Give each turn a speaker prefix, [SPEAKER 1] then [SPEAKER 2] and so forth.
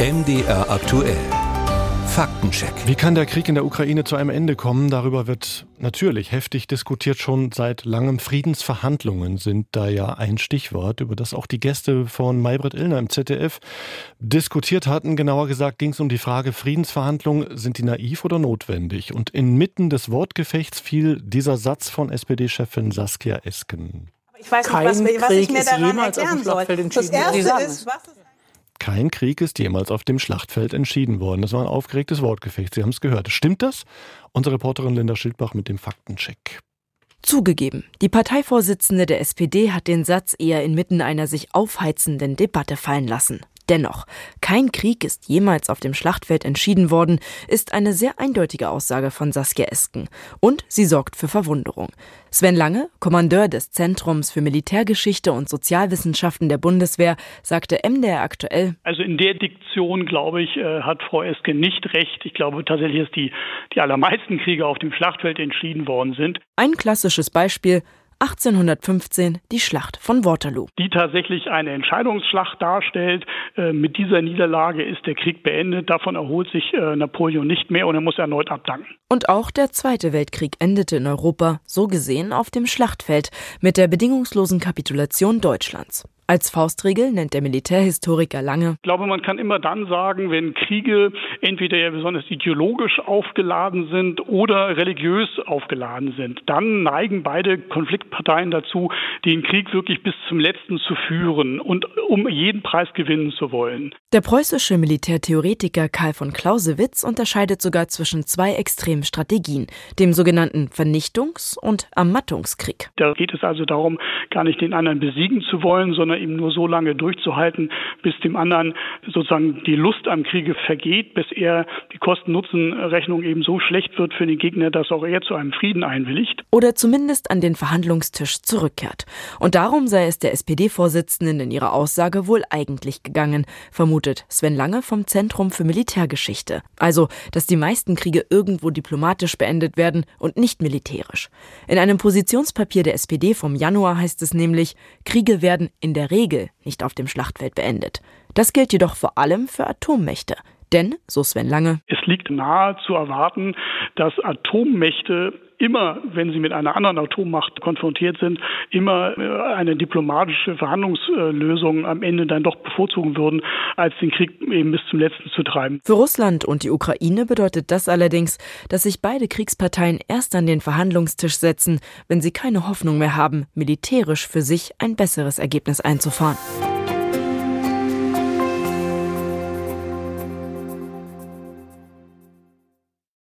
[SPEAKER 1] MDR aktuell. Faktencheck.
[SPEAKER 2] Wie kann der Krieg in der Ukraine zu einem Ende kommen? Darüber wird natürlich heftig diskutiert. Schon seit langem Friedensverhandlungen sind da ja ein Stichwort, über das auch die Gäste von Maybrit Illner im ZDF diskutiert hatten. Genauer gesagt ging es um die Frage, Friedensverhandlungen, sind die naiv oder notwendig? Und inmitten des Wortgefechts fiel dieser Satz von SPD-Chefin Saskia Esken.
[SPEAKER 3] Ich weiß nicht, was, was ich mir daran erklären soll. Das Erste ist, was ist
[SPEAKER 2] kein Krieg ist jemals auf dem Schlachtfeld entschieden worden. Das war ein aufgeregtes Wortgefecht. Sie haben es gehört. Stimmt das? Unsere Reporterin Linda Schildbach mit dem Faktencheck.
[SPEAKER 4] Zugegeben, die Parteivorsitzende der SPD hat den Satz eher inmitten einer sich aufheizenden Debatte fallen lassen. Dennoch, kein Krieg ist jemals auf dem Schlachtfeld entschieden worden, ist eine sehr eindeutige Aussage von Saskia Esken. Und sie sorgt für Verwunderung. Sven Lange, Kommandeur des Zentrums für Militärgeschichte und Sozialwissenschaften der Bundeswehr, sagte MDR aktuell.
[SPEAKER 5] Also in der Diktion, glaube ich, äh, hat Frau Esken nicht recht. Ich glaube tatsächlich, dass die, die allermeisten Kriege auf dem Schlachtfeld entschieden worden sind.
[SPEAKER 4] Ein klassisches Beispiel, 1815 die Schlacht von Waterloo.
[SPEAKER 5] Die tatsächlich eine Entscheidungsschlacht darstellt. Äh, mit dieser Niederlage ist der Krieg beendet. Davon erholt sich äh, Napoleon nicht mehr und er muss erneut abdanken.
[SPEAKER 4] Und auch der Zweite Weltkrieg endete in Europa, so gesehen, auf dem Schlachtfeld mit der bedingungslosen Kapitulation Deutschlands. Als Faustregel nennt der Militärhistoriker Lange.
[SPEAKER 5] Ich glaube, man kann immer dann sagen, wenn Kriege entweder ja besonders ideologisch aufgeladen sind oder religiös aufgeladen sind, dann neigen beide Konfliktparteien dazu, den Krieg wirklich bis zum letzten zu führen und um jeden Preis gewinnen zu wollen.
[SPEAKER 4] Der preußische Militärtheoretiker Karl von Clausewitz unterscheidet sogar zwischen zwei extremen Strategien, dem sogenannten Vernichtungs- und Ermattungskrieg.
[SPEAKER 5] Da geht es also darum, gar nicht den anderen besiegen zu wollen, sondern eben nur so lange durchzuhalten, bis dem anderen sozusagen die Lust am Kriege vergeht, bis er die Kosten-Nutzen-Rechnung eben so schlecht wird für den Gegner, dass auch er zu einem Frieden einwilligt.
[SPEAKER 4] Oder zumindest an den Verhandlungstisch zurückkehrt. Und darum sei es der SPD-Vorsitzenden in ihrer Aussage wohl eigentlich gegangen, vermutet Sven Lange vom Zentrum für Militärgeschichte. Also, dass die meisten Kriege irgendwo diplomatisch beendet werden und nicht militärisch. In einem Positionspapier der SPD vom Januar heißt es nämlich, Kriege werden in der Regel nicht auf dem Schlachtfeld beendet. Das gilt jedoch vor allem für Atommächte. Denn, so Sven Lange,
[SPEAKER 5] es liegt nahe zu erwarten, dass Atommächte immer, wenn sie mit einer anderen Atommacht konfrontiert sind, immer äh, eine diplomatische Verhandlungslösung am Ende dann doch bevorzugen würden, als den Krieg eben bis zum letzten zu treiben.
[SPEAKER 4] Für Russland und die Ukraine bedeutet das allerdings, dass sich beide Kriegsparteien erst an den Verhandlungstisch setzen, wenn sie keine Hoffnung mehr haben, militärisch für sich ein besseres Ergebnis einzufahren.